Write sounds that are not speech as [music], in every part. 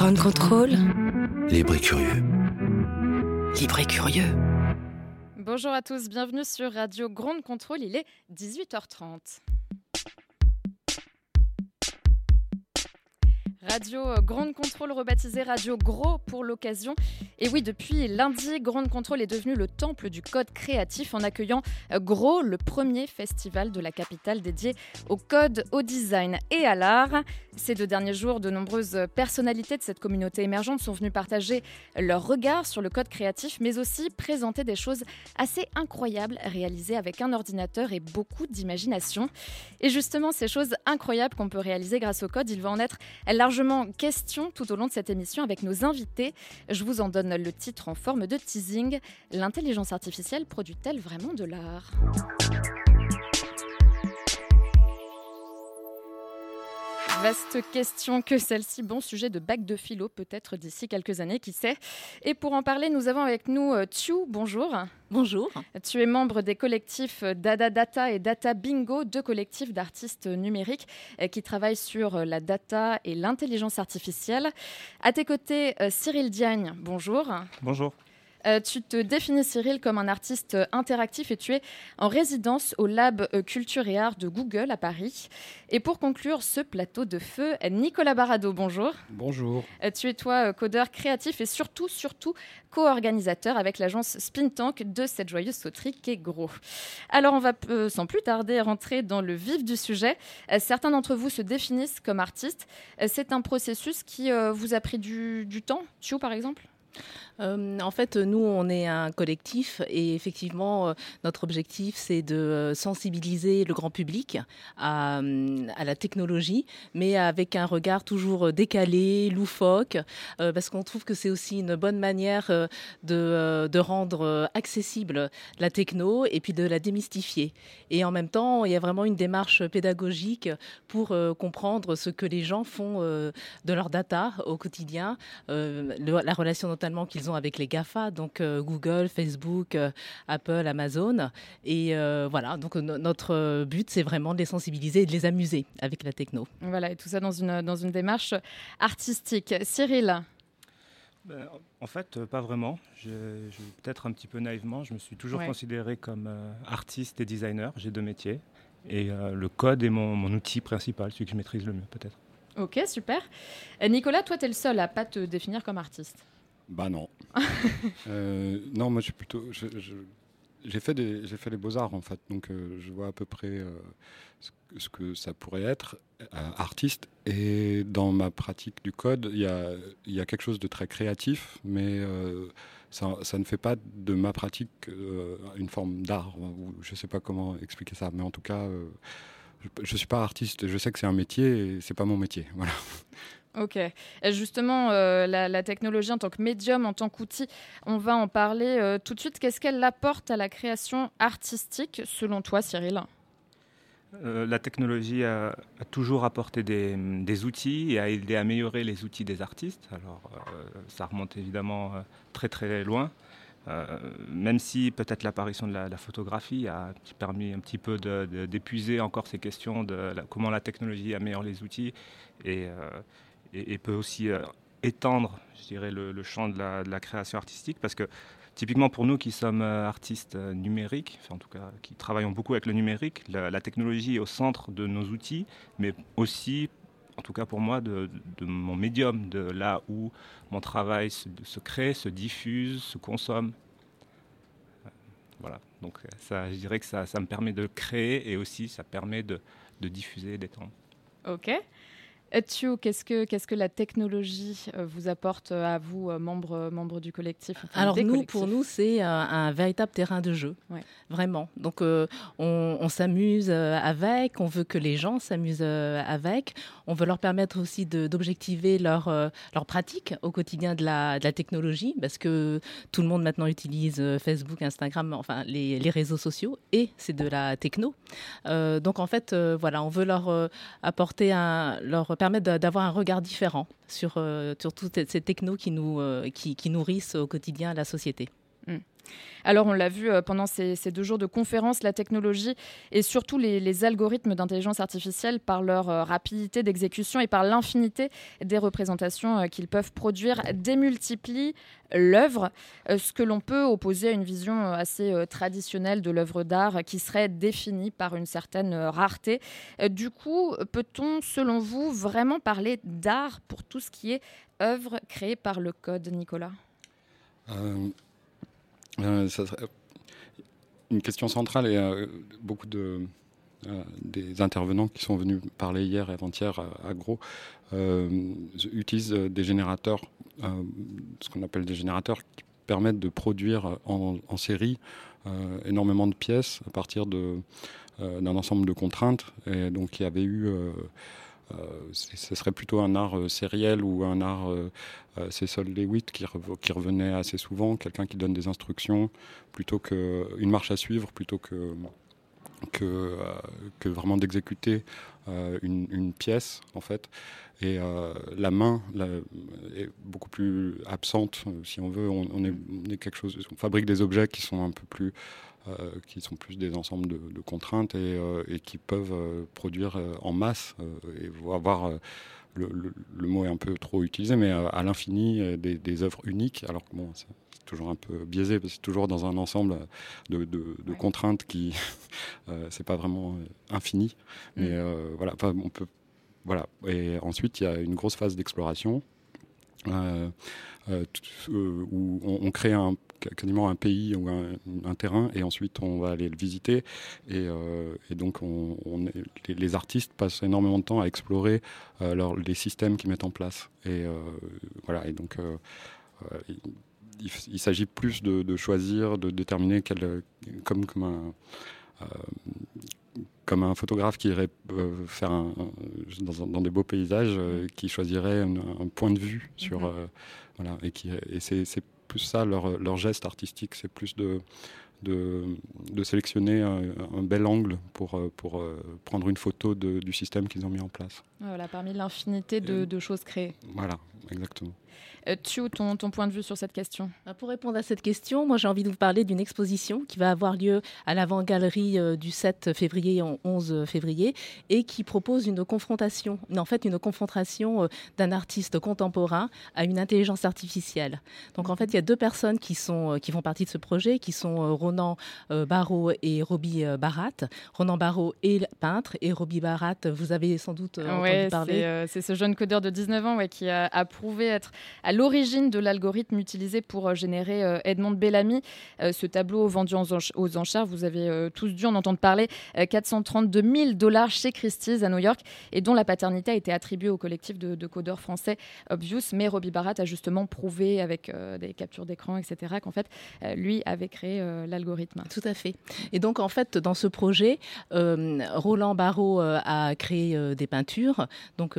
Ground Control. Libre et curieux. Libre et curieux. Bonjour à tous, bienvenue sur Radio Ground Control, il est 18h30. Radio euh, Grande Contrôle rebaptisé Radio Gros pour l'occasion. Et oui, depuis lundi, Grande Contrôle est devenu le temple du code créatif en accueillant euh, Gros, le premier festival de la capitale dédié au code, au design et à l'art. Ces deux derniers jours, de nombreuses personnalités de cette communauté émergente sont venues partager leur regard sur le code créatif, mais aussi présenter des choses assez incroyables réalisées avec un ordinateur et beaucoup d'imagination. Et justement, ces choses incroyables qu'on peut réaliser grâce au code, il va en être largement largement question tout au long de cette émission avec nos invités. Je vous en donne le titre en forme de teasing. L'intelligence artificielle produit-elle vraiment de l'art? Vaste question que celle-ci. Bon sujet de bac de philo, peut-être d'ici quelques années, qui sait. Et pour en parler, nous avons avec nous euh, Tchu. Bonjour. Bonjour. Tu es membre des collectifs Dada Data et Data Bingo, deux collectifs d'artistes numériques euh, qui travaillent sur euh, la data et l'intelligence artificielle. À tes côtés, Cyril Diagne. Bonjour. Bonjour. Euh, tu te définis, Cyril, comme un artiste euh, interactif et tu es en résidence au Lab euh, Culture et Art de Google à Paris. Et pour conclure ce plateau de feu, Nicolas Barado, bonjour. Bonjour. tu es, toi, codeur créatif et surtout, surtout, co-organisateur avec l'agence Spin Tank de cette joyeuse sauterie qui est gros. Alors, on va sans plus tarder rentrer dans le vif du sujet. certains d'entre vous se définissent comme artistes. C'est un processus qui vous a pris du, du temps, tu par exemple? Euh, en fait, nous, on est un collectif et effectivement, euh, notre objectif, c'est de euh, sensibiliser le grand public à, la technologie, mais avec un regard toujours décalé, loufoque, parce qu'on trouve que c'est aussi une bonne manière de, rendre accessible la techno et puis de la démystifier. Et en même temps, il y a vraiment une démarche pédagogique pour comprendre ce que les gens font de leur data au quotidien, la relation qu'ils ont avec les GAFA, donc euh, Google, Facebook, euh, Apple, Amazon. Et euh, voilà, donc notre but, c'est vraiment de les sensibiliser et de les amuser avec la techno. Voilà, et tout ça dans une, dans une démarche artistique. Cyril ben, en fait, pas vraiment. Peut-être un petit peu naïvement, je me suis toujours considéré comme artiste et designer. J'ai deux métiers. Et le code est mon, mon, outil principal, celui que je maîtrise le mieux, peut-être. Ok, super. Nicolas, toi, tu es le seul à pas te définir comme artiste. Bah non. [laughs] Euh, non, moi je suis plutôt. j'ai fait des j'ai fait les beaux arts en fait, donc euh, je vois à peu près euh, ce, que ça pourrait être artiste. Et dans ma pratique du code, il y a y a quelque chose de très créatif, mais ça, ça, ne fait pas de ma pratique une forme d'art. Je sais pas comment expliquer ça, mais en tout cas, je, ne suis pas artiste. Je sais que c'est un métier et c'est pas mon métier. Voilà. Ok. justement, euh, la, technologie en tant que médium, en tant qu'outil, on va en parler euh, tout de suite. Qu'est-ce qu'elle apporte à la création artistique, selon toi, Cyril? Euh, La technologie a, toujours apporté des, outils et a aidé à améliorer les outils des artistes. Alors, ça remonte évidemment très très loin. même si peut-être l'apparition de la, photographie a permis un petit peu d'épuiser encore ces questions de comment la technologie améliore les outils et, et, peut aussi euh, étendre, je dirais, le, champ de la, création artistique, parce que typiquement pour nous qui sommes euh, artistes euh, numériques, en tout cas qui travaillons beaucoup avec le numérique, la, technologie est au centre de nos outils, mais aussi, en tout cas pour moi, de, mon médium, de là où mon travail se, crée, se diffuse, se consomme. Voilà, donc ça, je dirais que ça, ça, me permet de créer et aussi ça permet de, de diffuser, d'étendre. Ok. Thio, qu'est-ce que, qu'est-ce que la technologie euh, vous apporte euh, à vous, euh, membres membre du collectif Alors nous, pour nous, c'est un, véritable terrain de jeu, vraiment. Donc on, s'amuse avec, on veut que les gens s'amusent avec, on veut leur permettre aussi d'objectiver leur, leur pratique au quotidien de la, de la, technologie, parce que tout le monde maintenant utilise Facebook, Instagram, enfin les, les réseaux sociaux, et c'est de la techno. donc en fait, voilà, on veut leur apporter un, leur permet d'avoir un regard différent sur, euh, sur toutes ces technos qui, nous, euh, qui, qui, nourrissent au quotidien la société. Alors on l'a vu euh, pendant ces, deux jours de conférence, la technologie et surtout les, algorithmes d'intelligence artificielle par leur euh, rapidité d'exécution et par l'infinité des représentations euh, qu'ils peuvent produire démultiplient l'œuvre, ce que l'on peut opposer à une vision assez traditionnelle de l'œuvre d'art qui serait définie par une certaine rareté. Du coup, peut-on, selon vous, vraiment parler d'art pour tout ce qui est œuvre créée par le code, Nicolas? Une question centrale et euh, beaucoup de, euh, des intervenants qui sont venus parler hier et avant-hier à, Gros utilisent des générateurs, ce qu'on appelle des générateurs qui permettent de produire en, série énormément de pièces à partir d'un ensemble de contraintes. Et donc il y avait eu euh, ce serait plutôt un art euh, sériel ou un art euh, Cecil Lewitt qui, qui revenait assez souvent, quelqu'un qui donne des instructions plutôt qu'une marche à suivre plutôt que que, que vraiment d'exécuter une, pièce en fait. Et la main est beaucoup plus absente, si on veut. On, est, quelque chose, on fabrique des objets qui sont un peu plus euh, qui sont plus des ensembles de, contraintes et, euh, qui peuvent euh, produire en masse et avoir le, mot est un peu trop utilisé, mais à l'infini des, œuvres uniques. Alors que bon, c'est toujours un peu biaisé, parce que c'est toujours dans un ensemble de, contraintes qui, [laughs] c'est pas vraiment infini. Mais mm. voilà, on peut, voilà. Et ensuite, il y a une grosse phase d'exploration. Où on, crée quasiment un pays ou un, terrain et ensuite on va aller le visiter. Et, euh, donc on, les, artistes passent énormément de temps à explorer euh, les systèmes qu'ils mettent en place. Et euh, voilà, et donc il, s'agit plus de, choisir, de déterminer quel, comme, comme un comme un photographe qui irait faire un, dans, des beaux paysages, qui choisirait un, point de vue sur mm-hmm. voilà et qui et c'est plus ça, leur, leur geste artistique, c'est plus de, de, de sélectionner un, bel angle pour, euh, pour euh, prendre une photo de, du système qu'ils ont mis en place. Voilà, parmi l'infinité de, de, choses créées. Voilà, exactement. Euh, tu ton, ton point de vue sur cette question bah, Pour répondre à cette question, moi j'ai envie de vous parler d'une exposition qui va avoir lieu à l'avant-galerie euh, du 7 février au 11 février et qui propose une confrontation, en fait une confrontation euh, d'un artiste contemporain à une intelligence artificielle. Donc en fait il y a deux personnes qui, sont, qui font partie de ce projet, qui sont Ronan Barrault et Roby Barat. Ronan Barrault est peintre et Roby Barat, vous avez sans doute entendu parler. C'est ce jeune codeur de 19 ans ouais, qui a, a prouvé être à l'origine de l'algorithme utilisé pour euh, générer euh, Edmond Bellamy. Euh, ce tableau vendu aux enchères, vous avez tous dû en entendre parler, 432 000 dollars chez Christie's à New York et dont la paternité a été attribuée au collectif de, codeurs français Obvious. Mais Robbie Barat a justement prouvé avec des captures d'écran, etc., qu'en fait, lui avait créé l'algorithme. Tout à fait. Et donc, en fait, dans ce projet, Roland Barrault a créé des peintures. Donc,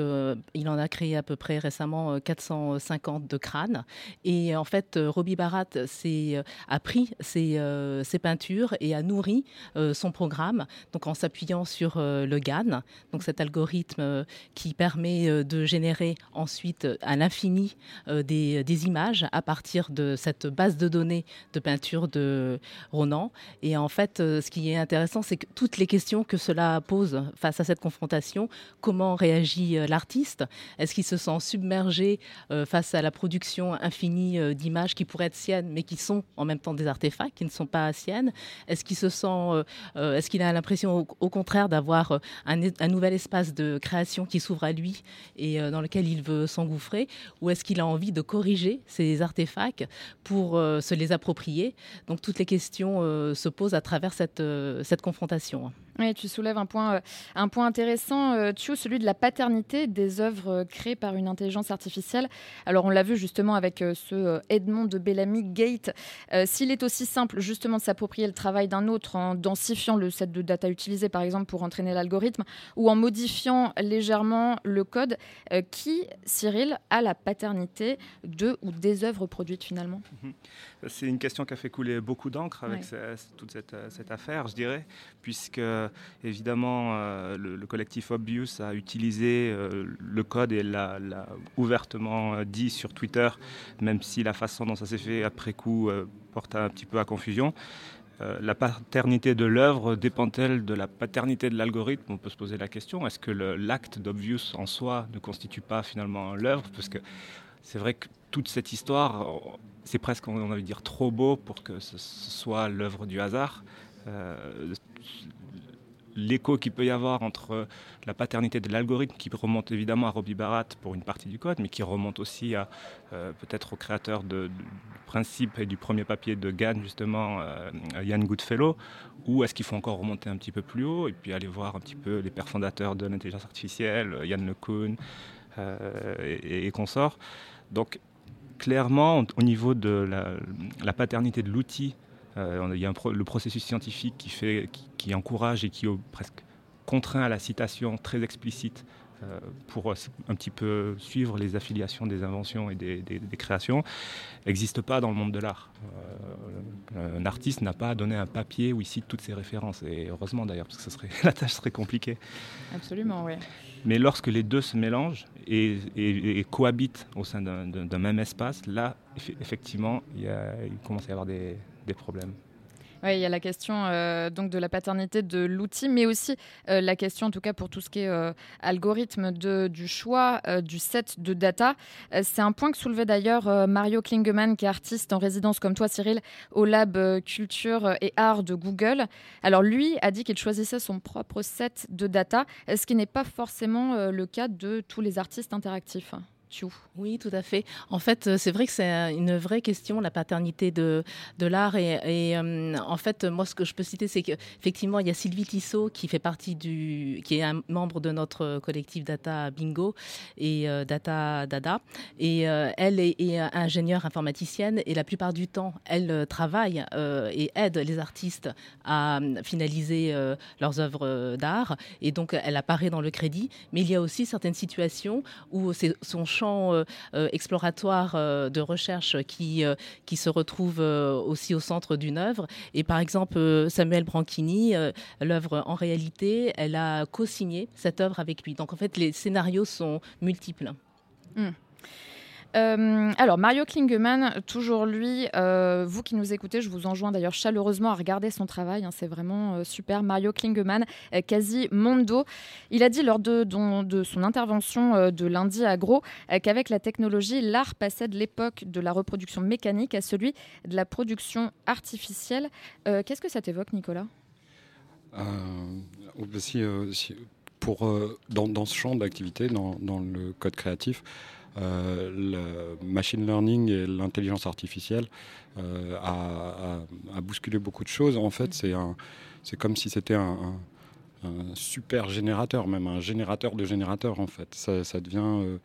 il en a créé à peu près récemment 450 de crâne. Et en fait, euh, Roby Barat euh, a pris euh, ses, peintures et a nourri son programme, donc en s'appuyant sur le GAN, donc cet algorithme qui permet de générer ensuite à l'infini des, images à partir de cette base de données de peinture de Ronan. Et en fait, ce qui est intéressant, c'est que toutes les questions que cela pose face à cette confrontation, comment réagit l'artiste? Est-ce qu'il se sent submergé face à la production infinie euh, d'images qui pourraient être siennes, mais qui sont en même temps des artefacts, qui ne sont pas siennes. Est-ce qu'il se sent, euh, euh, est-ce qu'il a l'impression au, contraire d'avoir un, nouvel espace de création qui s'ouvre à lui et dans lequel il veut s'engouffrer? Ou est-ce qu'il a envie de corriger ces artefacts pour se les approprier? Donc toutes les questions se posent à travers cette, cette confrontation. Oui, tu soulèves un point, euh, un point intéressant, euh, tu celui de la paternité des œuvres euh, créées par une intelligence artificielle. Alors, on l'a vu justement avec ce Edmond de Bellamy Gate. S'il est aussi simple justement de s'approprier le travail d'un autre en densifiant le set de data utilisé, par exemple, pour entraîner l'algorithme, ou en modifiant légèrement le code, qui, Cyril, a la paternité de ou des œuvres produites finalement? C'est une question qui a fait couler beaucoup d'encre avec toute cette, cette, affaire, je dirais, puisque évidemment, le, collectif Obvious a utilisé le code et l'a ouvertement dit sur Twitter, même si la façon dont ça s'est fait après coup porte un petit peu à confusion. Euh, la paternité de l'œuvre dépend-elle de la paternité de l'algorithme? On peut se poser la question. Est-ce que l'acte d'Obvious en soi ne constitue pas finalement l'œuvre? Parce que c'est vrai que toute cette histoire, c'est presque, on a dire, trop beau pour que ce soit l'œuvre du hasard. Euh, l'écho qu'il peut y avoir entre la paternité de l'algorithme, qui remonte évidemment à Robbie Barat pour une partie du code, mais qui remonte aussi à euh, peut-être au créateur de, du principe et du premier papier de GAN, justement, euh, Yann Goodfellow, ou est-ce qu'il faut encore remonter un petit peu plus haut et puis aller voir un petit peu les pères fondateurs de l'intelligence artificielle, Yann LeCun euh, et, consorts. Donc, clairement, au niveau de la paternité de l'outil, euh, il y a le processus scientifique qui, fait, qui, encourage et qui presque contraint à la citation très explicite euh, pour un petit peu suivre les affiliations des inventions et des, créations, n'existe pas dans le monde de l'art. Euh, un artiste n'a pas à donner un papier où il cite toutes ses références, et heureusement d'ailleurs, parce que serait, [laughs] la tâche serait compliquée. Absolument, oui. Mais lorsque les deux se mélangent et, cohabitent au sein d'un même espace, là, effectivement, il, il commence à y avoir des, des problèmes. Oui, il y a la question euh, donc de la paternité de l'outil, mais aussi euh, la question, en tout cas pour tout ce qui est euh, algorithme de, du choix du set de data. c'est un point que soulevait d'ailleurs Mario Klingemann, qui est artiste en résidence comme toi, Cyril, au Lab Culture et Art de Google. Alors lui a dit qu'il choisissait son propre set de data, ce qui n'est pas forcément le cas de tous les artistes interactifs. Oui, tout à fait. En fait, euh, c'est vrai que c'est une vraie question, la paternité de, l'art. Et, euh, en fait, moi, ce que je peux citer, c'est qu'effectivement, il y a Sylvie Tissot qui fait partie du, qui est un membre de notre collectif Data Bingo et euh, Data Dada. Et elle est, est, ingénieure informaticienne et la plupart du temps, elle travaille et aide les artistes à finaliser leurs œuvres d'art. Et donc, elle apparaît dans le crédit. Mais il y a aussi certaines situations où c'est son euh, euh, exploratoire euh, de recherche qui, qui se retrouve aussi au centre d'une œuvre. Et par exemple, Samuel Branchini, l'œuvre en réalité, elle a co-signé cette œuvre avec lui. Donc en fait, les scénarios sont multiples. Hmm. Euh, alors, Mario Klingemann, toujours lui, euh, vous qui nous écoutez, je vous enjoins d'ailleurs chaleureusement à regarder son travail, hein, c'est vraiment euh, super. Mario Klingemann, quasi mondo. Il a dit lors de, son intervention de lundi à Gros qu'avec la technologie, l'art passait de l'époque de la reproduction mécanique à celui de la production artificielle. Qu'est-ce que ça t'évoque, Nicolas? Pour, dans, ce champ d'activité, dans, le code créatif, le machine learning et l'intelligence artificielle euh, a, bousculé beaucoup de choses. En fait, c'est comme si c'était un, super générateur, même un générateur de générateurs en fait. Ça, devient euh,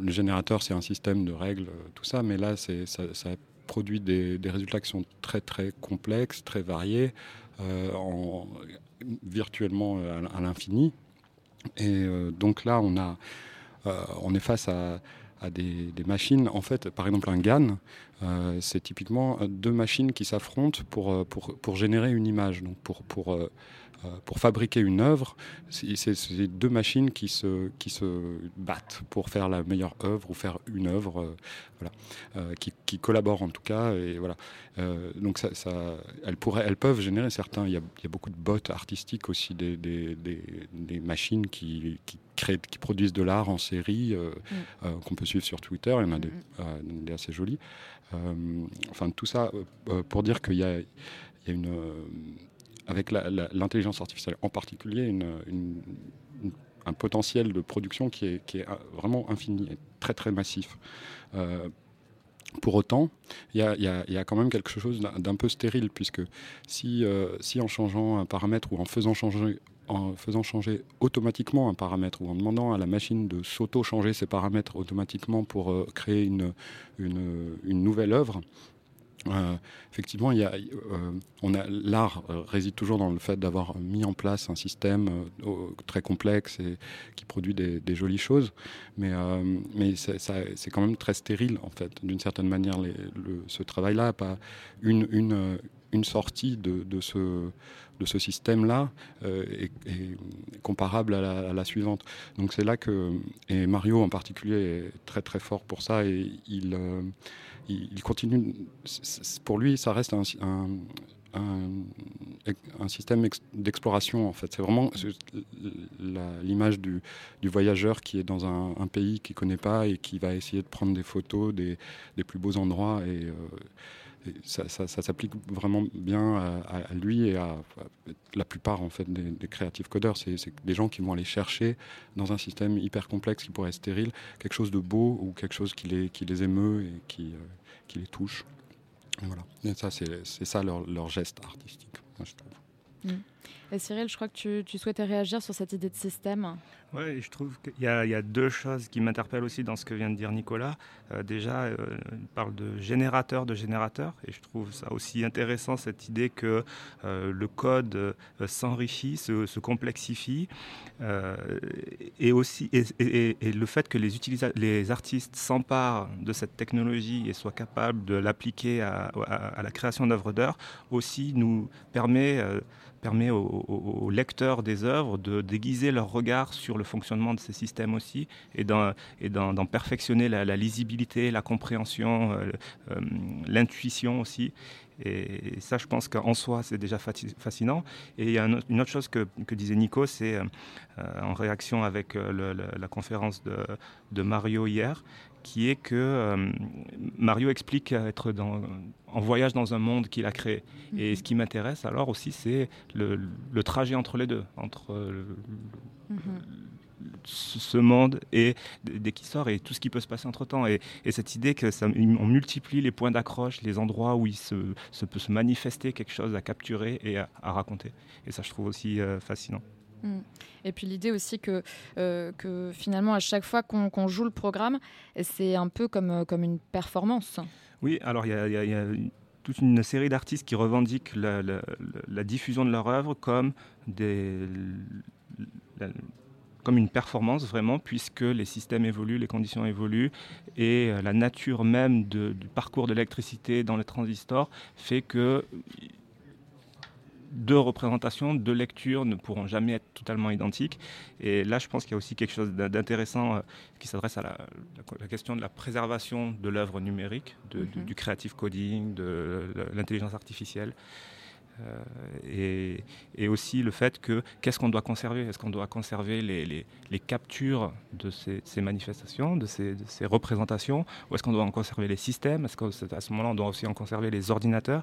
le générateur, c'est un système de règles, tout ça, mais là, ça, produit des, résultats qui sont très très complexes, très variés, en, virtuellement à, l'infini. Et donc là, on a euh, on est face à, des, machines. En fait, par exemple, un GAN, euh, c'est typiquement deux machines qui s'affrontent pour, euh, pour, pour, générer une image, donc pour, pour, pour fabriquer une œuvre. C'est deux machines qui se, qui se battent pour faire la meilleure œuvre ou faire une œuvre, voilà, qui, qui, collaborent en tout cas. Et voilà. donc, ça, ça, elles, pourraient, elles peuvent générer certains. Il y a, il y a beaucoup de bots artistiques aussi, des, des, des, machines qui, qui qui produisent de l'art en série, euh, mm. euh, qu'on peut suivre sur Twitter. Il y en a des, mm. euh, assez jolis. enfin, tout ça pour dire qu'il y a, une. Avec l'intelligence artificielle en particulier, un potentiel de production qui est, est vraiment infini et très très massif. Pour autant, il y, a, quand même quelque chose d'un peu stérile, puisque si, si en changeant un paramètre ou en faisant changer en faisant changer automatiquement un paramètre ou en demandant à la machine de s'auto-changer ses paramètres automatiquement pour euh, créer une, nouvelle œuvre, euh, effectivement, il y a, euh, on a, l'art réside toujours dans le fait d'avoir mis en place un système très complexe et qui produit des, jolies choses, mais, mais c'est, quand même très stérile en fait. D'une certaine manière, ce travail-là pas une une sortie de, ce, système-là est, comparable à la, suivante. Donc c'est là que, et Mario en particulier est très très fort pour ça, et il, il, continue, pour lui ça reste un, un, système d'exploration en fait. C'est vraiment l'image du, voyageur qui est dans un, pays qu'il ne connaît pas et qui va essayer de prendre des photos des, plus beaux endroits et, euh, ça, s'applique vraiment bien à, lui et à, la plupart en fait des, créatifs codeurs. C'est des gens qui vont aller chercher dans un système hyper complexe qui pourrait être stérile quelque chose de beau ou quelque chose qui les, émeut et qui, euh, qui les touche. Voilà. Ça, c'est ça leur, geste artistique, je trouve. Mm. Et Cyril, je crois que tu, souhaitais réagir sur cette idée de système. Oui, je trouve qu'il y, a deux choses qui m'interpellent aussi dans ce que vient de dire Nicolas. Euh, déjà, euh, il parle de générateur de générateur, et je trouve ça aussi intéressant, cette idée que euh, le code s'enrichit, se, complexifie, et, aussi, le fait que les, artistes s'emparent de cette technologie et soient capables de l'appliquer à, à, à, la création d'œuvres d'art aussi nous permet permet aux, lecteurs des œuvres de déguiser leur regard sur le fonctionnement de ces systèmes aussi et d'en perfectionner la, lisibilité, la compréhension, euh, euh, l'intuition aussi. Et ça, je pense qu'en soi, c'est déjà fascinant. Et il y a une autre chose que, disait Nico, c'est euh, en réaction avec la conférence de, de, Mario hier, qui est que euh, Mario explique être dans, en voyage dans un monde qu'il a créé. Et mhm. ce qui m'intéresse alors aussi, c'est le, trajet entre les deux, entre mhm. ce monde et dès qu'il sort et tout ce qui peut se passer entre temps. Et, cette idée que ça, on multiplie les points d'accroche, les endroits où il se, peut se manifester quelque chose à capturer et à, raconter. Et ça, je trouve aussi euh, fascinant. Mm. Et puis l'idée aussi que, euh, finalement, à chaque fois qu'on joue le programme, c'est un peu comme, euh, une performance. Oui, alors il y, a toute une série d'artistes qui revendiquent la, diffusion de leur œuvre comme, une performance vraiment, puisque les systèmes évoluent, les conditions évoluent, et euh, la nature même du parcours de l'électricité dans les transistors fait que deux représentations, deux lectures ne pourront jamais être totalement identiques. Et là, je pense qu'il y a aussi quelque chose d'intéressant euh, qui s'adresse à la, question de la préservation de l'œuvre numérique, mhm. du creative coding, de l'intelligence artificielle. Euh, et, aussi le fait que qu'est-ce qu'on doit conserver? Est-ce qu'on doit conserver les, captures de ces, manifestations, de ces, représentations? Ou est-ce qu'on doit en conserver les systèmes? Est-ce qu'à ce moment-là, on doit aussi en conserver les ordinateurs?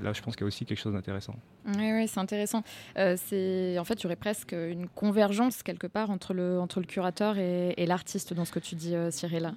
Là, je pense qu'il y a aussi quelque chose d'intéressant. Oui, oui c'est intéressant. Euh, en fait, il y aurait presque une convergence quelque part entre le, entre le curateur et, l'artiste dans ce que tu dis, euh, Cyril.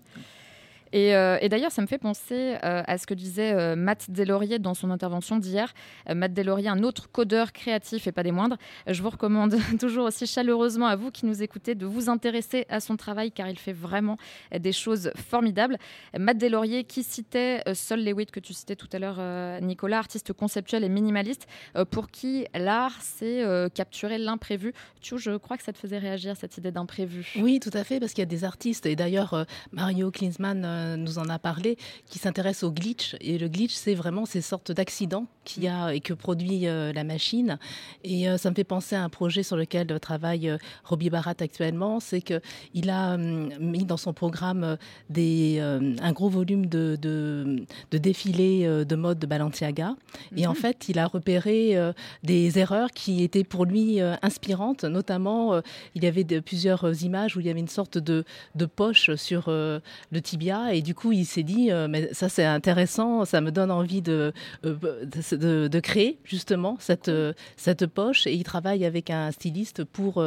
Euh, et, d'ailleurs, ça me fait penser euh, à ce que disait euh, Matt Delaurier dans son intervention d'hier. Matt Delaurier, un autre codeur créatif et pas des moindres. Je vous recommande [laughs] toujours aussi chaleureusement à vous qui nous écoutez de vous intéresser à son travail car il fait vraiment des choses formidables. Matt Delaurier qui citait Sol Lewitt que tu citais tout à l'heure, Nicolas, artiste conceptuel et minimaliste, pour qui l'art, c'est capturer l'imprévu. Tu je crois que ça te faisait réagir cette idée d'imprévu. Oui, tout à fait, parce qu'il y a des artistes, et d'ailleurs Mario Klinsmann euh, nous en a parlé, qui s'intéresse au glitch. Et le glitch, c'est vraiment ces sortes d'accidents qu'il y a et que produit euh, la machine. Et euh, ça me fait penser à un projet sur lequel travaille Robbie Barat actuellement. C'est qu'il a mis dans son programme des, un gros volume de, de, défilés de mode de Balenciaga. Et en mhm. fait, il a repéré des erreurs qui étaient pour lui inspirantes. Notamment, il y avait de, plusieurs images où il y avait une sorte de, de poche sur le tibia et du coup, il s'est dit, euh, mais ça c'est intéressant, ça me donne envie de, euh, de, créer justement cette, euh, cette poche. Et il travaille avec un styliste pour,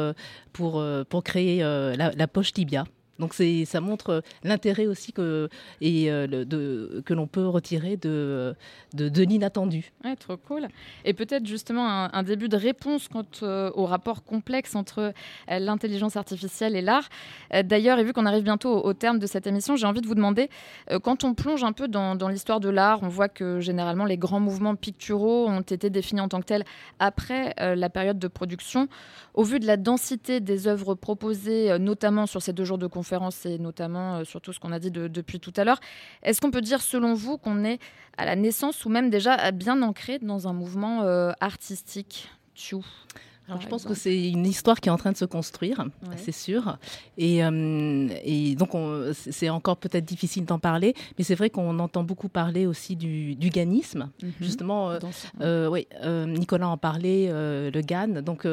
pour, pour créer la, poche tibia. Donc ça montre euh, l'intérêt aussi que, et, euh, de, que l'on peut retirer de, de, l'inattendu. Ouais, trop cool. Et peut-être justement un, début de réponse quant euh, au rapport complexe entre l'intelligence artificielle et l'art. D'ailleurs, et vu qu'on arrive bientôt au, terme de cette émission, j'ai envie de vous demander, quand on plonge un peu dans l'histoire de l'art, on voit que généralement les grands mouvements picturaux ont été définis en tant que tels après la période de production. Au vu de la densité des œuvres proposées, notamment sur ces deux jours de conférence, conférence et notamment sur tout ce qu'on a dit depuis tout à l'heure. Est-ce qu'on peut dire, selon vous, qu'on est à la naissance ou même déjà bien ancré dans un mouvement artistique Tchou? Je pense que c'est une histoire qui est en train de se construire, c'est sûr. Et, euh, et donc, c'est encore peut-être difficile d'en parler, mais c'est vrai qu'on entend beaucoup parler aussi du, du ganisme. Mhm. Justement, euh, euh, oui, Nicolas en parlait, le GAN. Donc,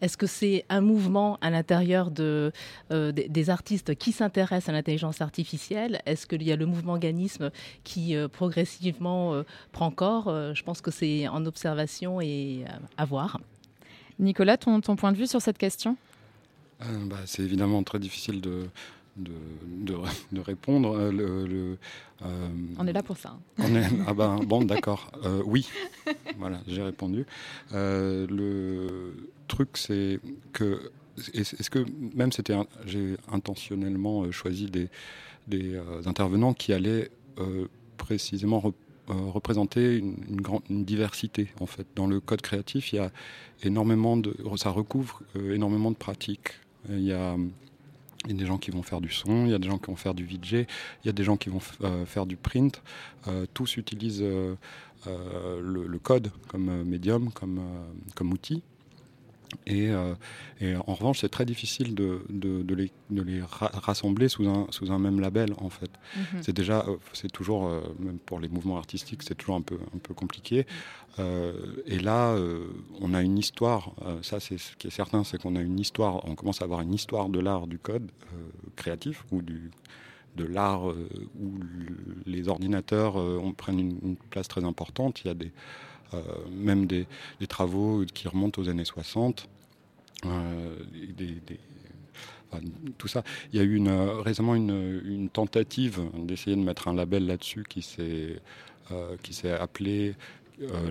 est-ce que c'est un mouvement à l'intérieur de, des artistes qui s'intéressent à l'intelligence artificielle? Est-ce qu'il y a le mouvement ganisme qui progressivement prend corps? Je pense que c'est en observation et à voir. Nicolas, ton, point de vue sur cette question euh, bah, C'est évidemment très difficile de, de, répondre. Euh, le, euh, on est là pour ça. Hein. ah ben bon, d'accord. oui, voilà, j'ai répondu. le truc, c'est que est-ce que même c'était j'ai intentionnellement choisi des, des intervenants qui allaient précisément représenter une, grande diversité en fait. Dans le code créatif, il y a énormément de, ça recouvre euh, énormément de pratiques. Il y a des gens qui vont faire du son, il y a des gens qui vont faire du VJ, il y a des gens qui vont euh, faire du print. tous utilisent le, code comme médium, comme, comme outil. Et, en revanche, c'est très difficile de, de, les, de, les, rassembler sous un, sous un même label, en fait. Mhm. C'est déjà, euh, c'est toujours, euh, même pour les mouvements artistiques, c'est toujours un peu, un peu compliqué. Euh, et là, on a une histoire, ça c'est ce qui est certain, c'est qu'on a une histoire, on commence à avoir une histoire de l'art du code créatif ou du, de l'art où les ordinateurs prennent une, une, place très importante. Il y a des euh, même des, travaux qui remontent aux années 60. Euh, tout ça. Il y a eu une, récemment une, tentative d'essayer de mettre un label là-dessus qui s'est euh, qui s'est appelé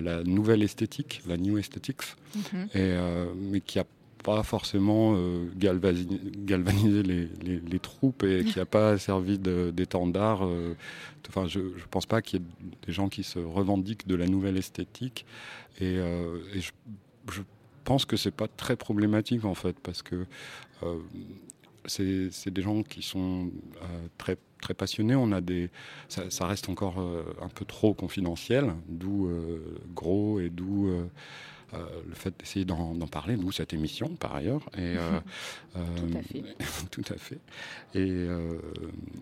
la nouvelle esthétique, la New Aesthetics, mhm. et, mais qui a pas forcément euh, galvanisé, les, troupes et qui n'a pas servi d'étendard. Euh, enfin, je ne pense pas qu'il y ait des gens qui se revendiquent de la nouvelle esthétique. Et, euh, je, pense que c'est pas très problématique en fait, parce que c'est des gens qui sont très très passionnés. On a des, ça, reste encore un peu trop confidentiel, d'où gros et d'où euh, le fait d'essayer d'en parler, nous, cette émission, par ailleurs. Et, euh, [laughs] tout à fait. [laughs] tout à fait. Et,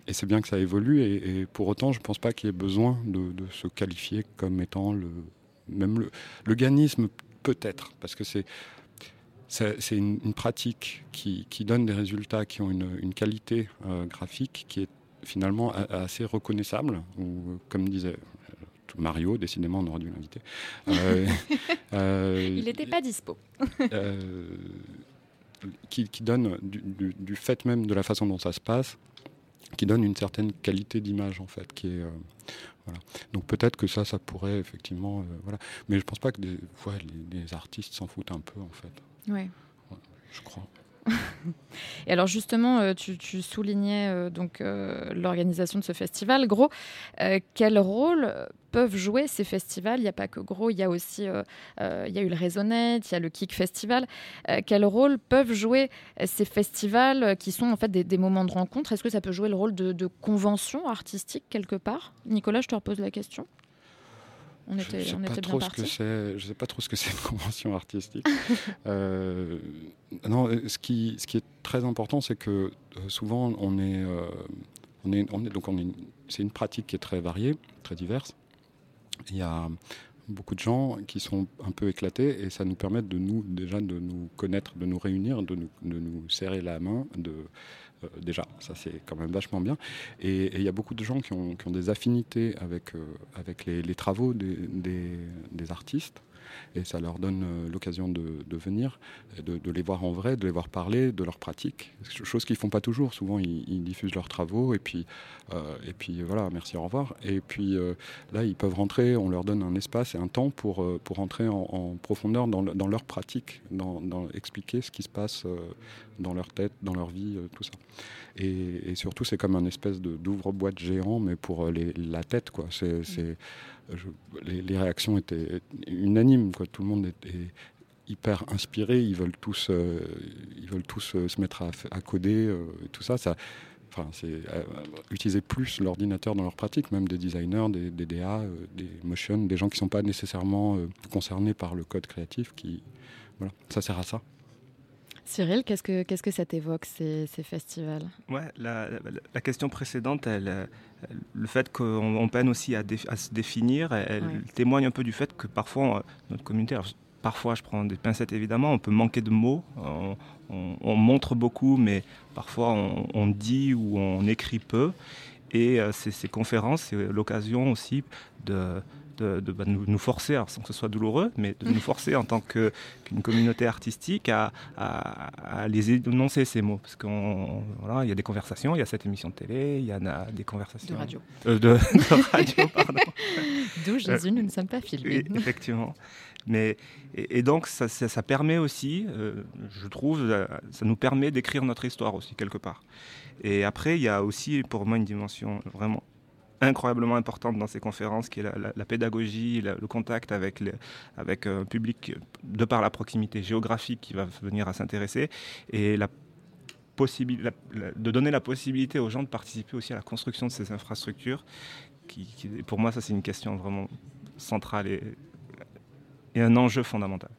et c'est bien que ça évolue. Et, pour autant, je ne pense pas qu'il y ait besoin de, se qualifier comme étant le. Même le, le ganisme, peut-être, parce que c'est c'est une, pratique qui, qui, donne des résultats qui ont une, une qualité euh, graphique qui est finalement assez reconnaissable, ou comme disait Mario, décidément, on aurait dû l'inviter. [laughs] Euh, euh, Il n'était pas dispo. Euh, qui, donne, du, fait même de la façon dont ça se passe, qui donne une certaine qualité d'image, en fait, qui est... Voilà. Donc peut-être que ça, ça pourrait effectivement... voilà. Mais je pense pas que des, les, artistes s'en foutent un peu, en fait. Oui. je crois. Et alors justement, euh, tu, soulignais euh, donc euh, l'organisation de ce festival. Gros, quel rôle peuvent jouer ces festivals? Il n'y a pas que Gros, il y a aussi il y a eu le Raisonnette, il y a le Kick Festival. quel rôle peuvent jouer ces festivals qui sont en fait des, moments de rencontre? Est-ce que ça peut jouer le rôle de, de convention artistique quelque part? Nicolas, je te repose la question je ne sais, pas trop ce que c'est. Je sais pas trop ce que c'est une convention artistique. [laughs] euh, non, ce qui, ce qui est très important, c'est que euh, souvent on est, euh, on est, on est donc on est. C'est une pratique qui est très variée, très diverse. Il y a beaucoup de gens qui sont un peu éclatés et ça nous permet de nous déjà de nous connaître, de nous réunir, de nous, de nous serrer la main, euh, déjà, ça c'est quand même vachement bien. Et il y a beaucoup de gens qui ont, des affinités avec, euh, avec les, travaux des, des, artistes et ça leur donne euh, l'occasion de, venir, de, les voir en vrai, de les voir parler de leurs pratiques, chose qu'ils font pas toujours. Souvent, ils, diffusent leurs travaux et puis, et puis voilà, merci, au revoir. Et puis là, ils peuvent rentrer, on leur donne un espace et un temps pour, pour rentrer en, profondeur dans, dans leurs pratiques, dans, expliquer ce qui se passe dans leur tête, dans leur vie, tout ça. Et, surtout, c'est comme un espèce d'ouvre-boîte géant, mais pour euh, la tête, quoi. C'est, les, réactions étaient unanimes. Tout le monde est, hyper inspiré. Ils veulent tous, euh, ils veulent tous euh, se mettre à, coder et tout. Ça, enfin, c'est utiliser plus l'ordinateur dans leur pratique, même des designers, des, des DA, des motion, des gens qui ne sont pas nécessairement concernés par le code créatif, qui, voilà, ça sert à ça. Cyril, qu'est-ce que, qu'est-ce que ça t'évoque, ces, ces festivals? Ouais, la, la, question précédente, elle, le fait qu'on peine aussi à, à se définir, elle, témoigne un peu du fait que parfois, notre communauté, parfois je prends des pincettes évidemment, on peut manquer de mots, on, montre beaucoup, mais parfois on, dit ou on écrit peu. Et euh, ces, conférences, c'est l'occasion aussi de, de, bah, nous, forcer, alors sans que ce soit douloureux, mais de nous forcer en tant qu'une communauté artistique à, les énoncer ces mots. Parce qu'il voilà, y a des conversations, il y a cette émission de télé, il y en a des conversations. De radio. Euh, de, radio, [laughs] pardon. D'où Jésus, nous ne sommes pas filmés. effectivement. Mais, et, donc, ça, ça, permet aussi, euh, je trouve, euh, ça nous permet d'écrire notre histoire aussi, quelque part. Et après, il y a aussi, pour moi, une dimension vraiment incroyablement importante dans ces conférences, qui est la, pédagogie, le contact avec, avec un public de par la proximité géographique qui va venir à s'intéresser, et la de donner la possibilité aux gens de participer aussi à la construction de ces infrastructures. Qui, pour moi, ça, c'est une question vraiment centrale et un enjeu fondamental.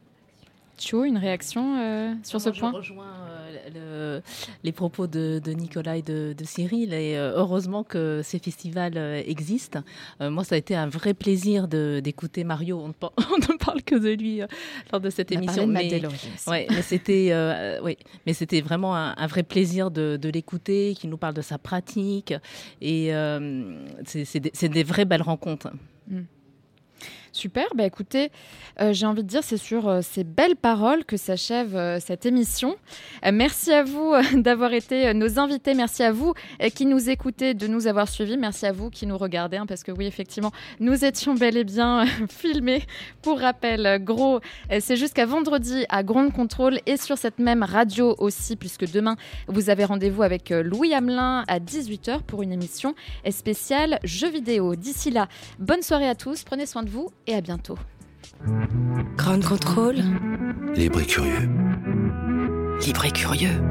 Thio, une réaction euh, sur ce point Je rejoins euh, les propos de, Nicolas et de, Cyril. Et euh, heureusement que ces festivals existent. moi, ça a été un vrai plaisir d'écouter Mario. [laughs] On ne, parle que de lui lors de cette émission. mais, ouais, mais c'était oui, mais c'était vraiment un, vrai plaisir de, l'écouter, qu'il nous parle de sa pratique. Et c'est des, des, vraies belles rencontres. Mm. Super, bah écoutez, euh, j'ai envie de dire, c'est sur euh, ces belles paroles que s'achève euh, cette émission. merci à vous [laughs] d'avoir été nos invités, merci à vous qui nous écoutez, de nous avoir suivis, merci à vous qui nous regardez, hein, parce que oui, effectivement, nous étions bel et bien [laughs] filmés. Pour rappel, gros, c'est jusqu'à vendredi à Grande Contrôle et sur cette même radio aussi, puisque demain, vous avez rendez-vous avec Louis Hamelin à 18h pour une émission spéciale jeux vidéo. D'ici là, bonne soirée à tous, prenez soin de vous et à bientôt. Grand contrôle. Libre et curieux. Libre et curieux.